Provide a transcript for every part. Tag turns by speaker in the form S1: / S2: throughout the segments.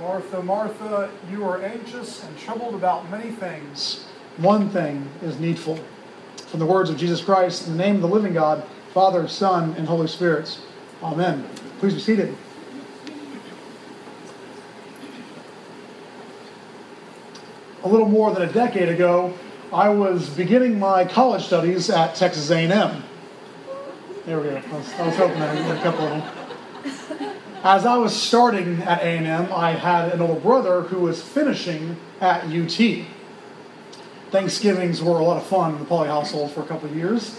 S1: Martha, Martha, you are anxious and troubled about many things. One thing is needful. From the words of Jesus Christ, in the name of the living God, Father, Son, and Holy Spirit. Amen. Please be seated. A little more than a decade ago, I was beginning my college studies at Texas A&M. There we go. I was, I was hoping that a couple of them. As I was starting at A&M, I had an older brother who was finishing at UT. Thanksgivings were a lot of fun in the Poly household for a couple of years,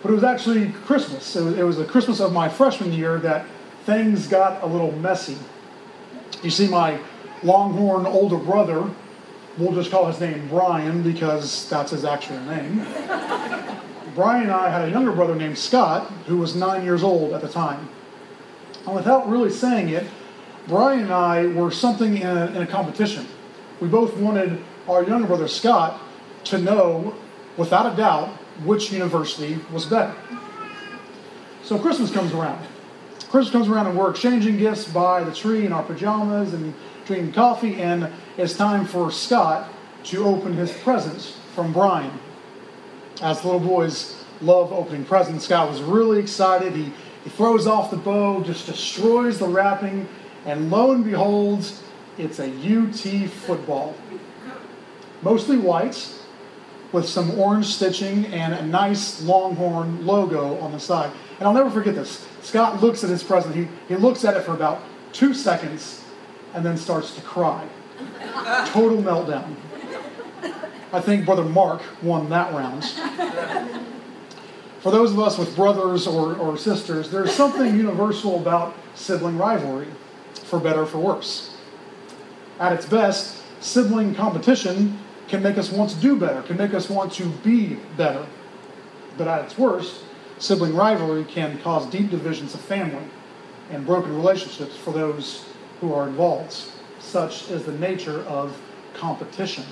S1: but it was actually Christmas. It was, it was the Christmas of my freshman year that things got a little messy. You see, my Longhorn older brother, we'll just call his name Brian because that's his actual name. Brian and I had a younger brother named Scott who was nine years old at the time. And without really saying it, Brian and I were something in a, in a competition. We both wanted our younger brother Scott to know, without a doubt, which university was better. So Christmas comes around. Christmas comes around and we're exchanging gifts by the tree in our pajamas and drinking coffee, and it's time for Scott to open his presents from Brian. As little boys love opening presents, Scott was really excited. He throws off the bow, just destroys the wrapping, and lo and behold, it's a UT football. Mostly white, with some orange stitching and a nice Longhorn logo on the side. And I'll never forget this. Scott looks at his present, he, he looks at it for about two seconds, and then starts to cry. Total meltdown. I think Brother Mark won that round for those of us with brothers or, or sisters, there's something universal about sibling rivalry, for better or for worse. At its best, sibling competition can make us want to do better, can make us want to be better. But at its worst, sibling rivalry can cause deep divisions of family and broken relationships for those who are involved. Such is the nature of competition.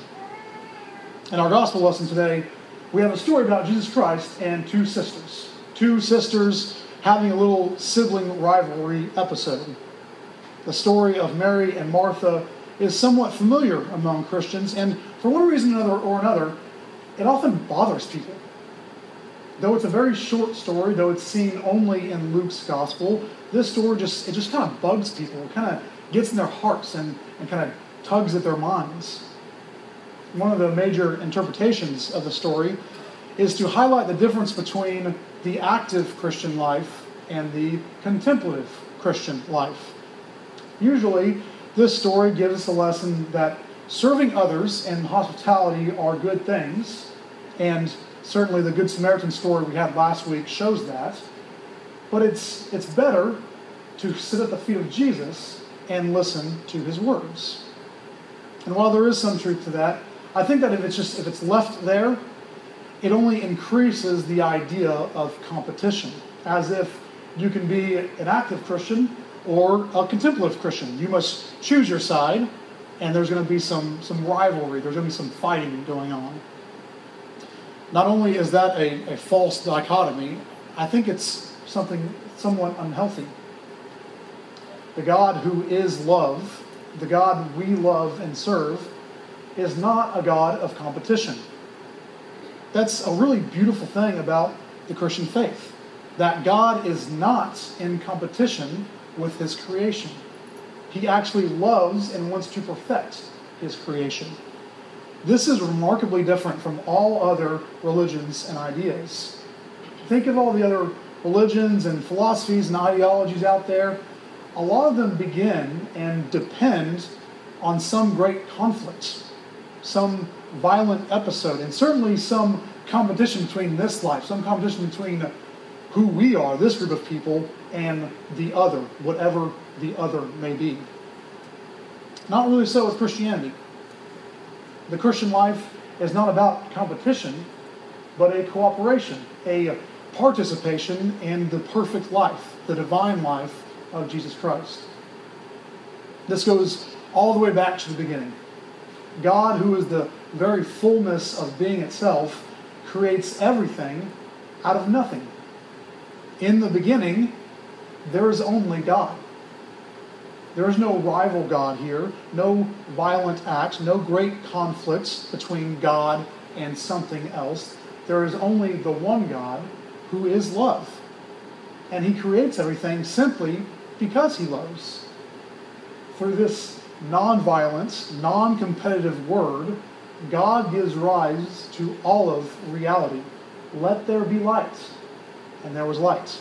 S1: In our gospel lesson today, we have a story about Jesus Christ and two sisters. Two sisters having a little sibling rivalry episode. The story of Mary and Martha is somewhat familiar among Christians, and for one reason or another, it often bothers people. Though it's a very short story, though it's seen only in Luke's gospel, this story just it just kind of bugs people. It kind of gets in their hearts and, and kind of tugs at their minds one of the major interpretations of the story is to highlight the difference between the active Christian life and the contemplative Christian life. Usually, this story gives us a lesson that serving others and hospitality are good things, and certainly the Good Samaritan story we had last week shows that. But it's, it's better to sit at the feet of Jesus and listen to his words. And while there is some truth to that, I think that if it's just if it's left there, it only increases the idea of competition, as if you can be an active Christian or a contemplative Christian. You must choose your side, and there's going to be some some rivalry. There's going to be some fighting going on. Not only is that a, a false dichotomy, I think it's something somewhat unhealthy. The God who is love, the God we love and serve, is not a God of competition. That's a really beautiful thing about the Christian faith. That God is not in competition with his creation. He actually loves and wants to perfect his creation. This is remarkably different from all other religions and ideas. Think of all the other religions and philosophies and ideologies out there. A lot of them begin and depend on some great conflict some violent episode, and certainly some competition between this life, some competition between who we are, this group of people, and the other, whatever the other may be. Not really so with Christianity. The Christian life is not about competition, but a cooperation, a participation in the perfect life, the divine life of Jesus Christ. This goes all the way back to the beginning. God, who is the very fullness of being itself, creates everything out of nothing. In the beginning, there is only God. There is no rival God here, no violent acts, no great conflicts between God and something else. There is only the one God who is love. And he creates everything simply because he loves. Through this non-violence, non-competitive word, God gives rise to all of reality. Let there be lights. And there was light.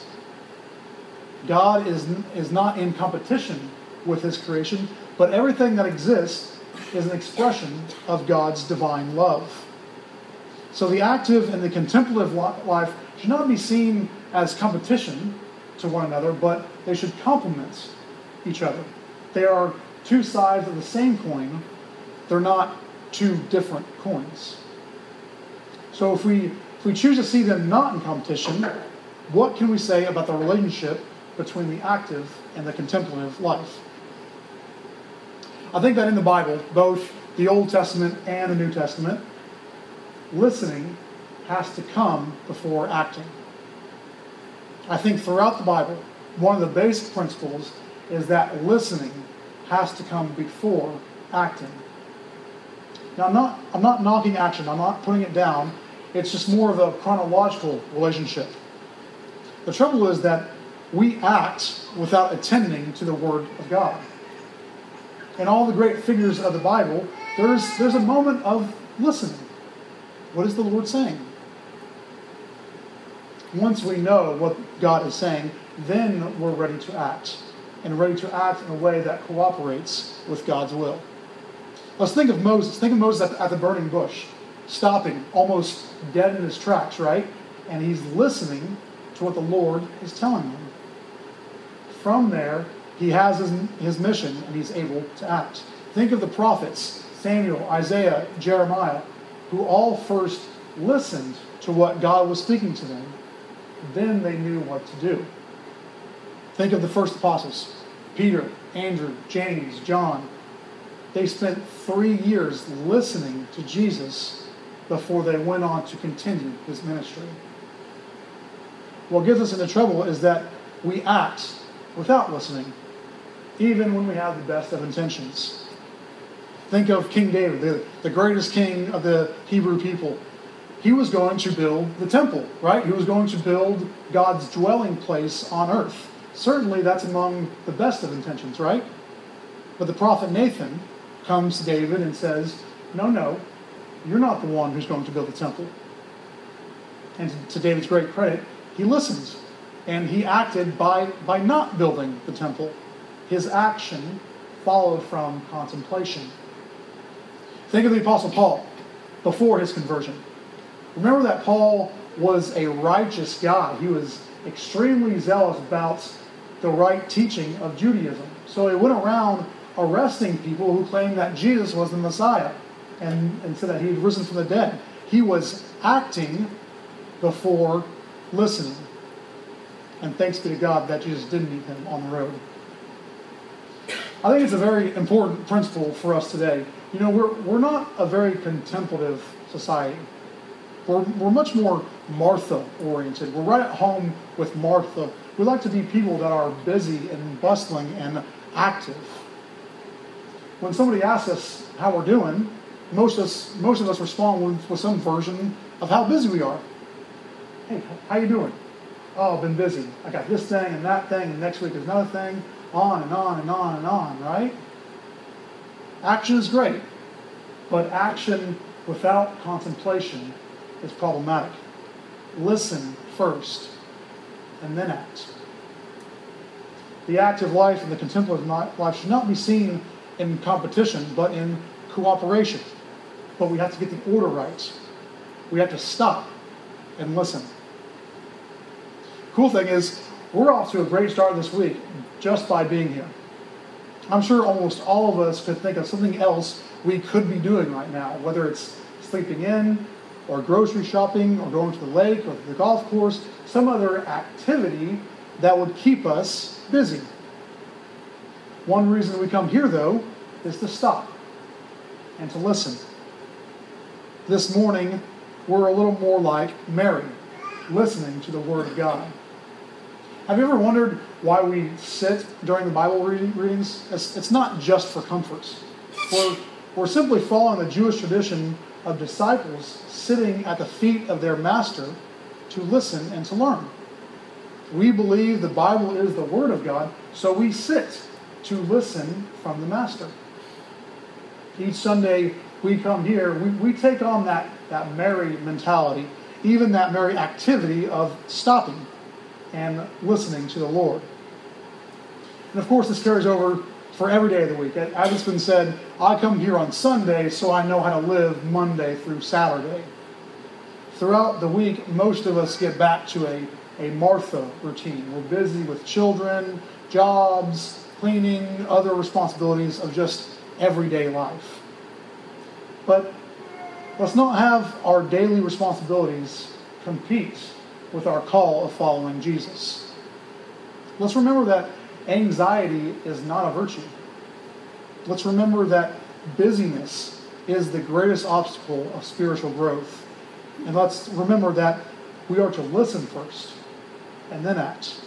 S1: God is, is not in competition with his creation, but everything that exists is an expression of God's divine love. So the active and the contemplative life should not be seen as competition to one another, but they should complement each other. They are two sides of the same coin, they're not two different coins. So if we if we choose to see them not in competition, what can we say about the relationship between the active and the contemplative life? I think that in the Bible, both the Old Testament and the New Testament, listening has to come before acting. I think throughout the Bible, one of the basic principles is that listening has to come before acting. Now, I'm not, I'm not knocking action, I'm not putting it down. It's just more of a chronological relationship. The trouble is that we act without attending to the Word of God. In all the great figures of the Bible, there's, there's a moment of listening. What is the Lord saying? Once we know what God is saying, then we're ready to act, and ready to act in a way that cooperates with God's will. Let's think of Moses. Think of Moses at, at the burning bush, stopping, almost dead in his tracks, right? And he's listening to what the Lord is telling him. From there, he has his, his mission and he's able to act. Think of the prophets Samuel, Isaiah, Jeremiah, who all first listened to what God was speaking to them. Then they knew what to do. Think of the first apostles Peter, Andrew, James, John, they spent three years listening to Jesus before they went on to continue his ministry. What gets us into trouble is that we act without listening, even when we have the best of intentions. Think of King David, the, the greatest king of the Hebrew people. He was going to build the temple, right? He was going to build God's dwelling place on earth. Certainly, that's among the best of intentions, right? But the prophet Nathan comes to David and says, No, no, you're not the one who's going to build the temple. And to David's great credit, he listens. And he acted by, by not building the temple. His action followed from contemplation. Think of the Apostle Paul before his conversion. Remember that Paul was a righteous guy. He was extremely zealous about the right teaching of Judaism. So he went around arresting people who claimed that Jesus was the Messiah and, and said that he had risen from the dead. He was acting before listening. And thanks be to God that Jesus didn't meet him on the road. I think it's a very important principle for us today. You know, we're, we're not a very contemplative society. We're, we're much more Martha oriented. We're right at home with Martha. We like to be people that are busy and bustling and active when somebody asks us how we're doing, most of us, most of us respond with, with some version of how busy we are. Hey, how you doing? Oh, I've been busy. I got this thing and that thing, and next week is another thing. On and on and on and on, right? Action is great, but action without contemplation is problematic. Listen first, and then act. The active life and the contemplative life should not be seen in competition, but in cooperation. But we have to get the order right. We have to stop and listen. Cool thing is, we're off to a great start this week just by being here. I'm sure almost all of us could think of something else we could be doing right now, whether it's sleeping in, or grocery shopping, or going to the lake, or the golf course, some other activity that would keep us busy. One reason we come here, though, is to stop and to listen. This morning, we're a little more like Mary, listening to the Word of God. Have you ever wondered why we sit during the Bible readings? It's, not just for comfort. We're simply following the Jewish tradition of disciples sitting at the feet of their master to listen and to learn. We believe the Bible is the Word of God, so we sit to listen from the Master. Each Sunday we come here, we, we take on that, that Mary mentality, even that Mary activity of stopping and listening to the Lord. And of course, this carries over for every day of the week. As it's been said, I come here on Sunday so I know how to live Monday through Saturday. Throughout the week, most of us get back to a, a Martha routine. We're busy with children, jobs, cleaning, other responsibilities of just everyday life. But let's not have our daily responsibilities compete with our call of following Jesus. Let's remember that anxiety is not a virtue. Let's remember that busyness is the greatest obstacle of spiritual growth. And let's remember that we are to listen first and then act.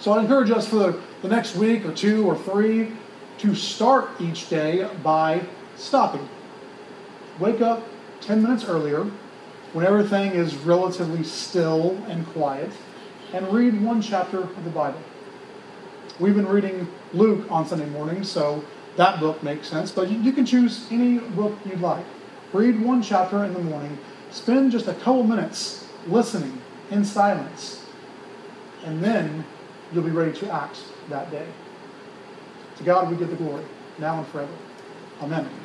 S1: So I encourage us for the, the next week or two or three to start each day by stopping. Wake up 10 minutes earlier when everything is relatively still and quiet and read one chapter of the Bible. We've been reading Luke on Sunday morning, so that book makes sense, but you, you can choose any book you'd like. Read one chapter in the morning, spend just a couple minutes listening in silence, and then you'll be ready to act that day. To God we give the glory, now and forever. Amen.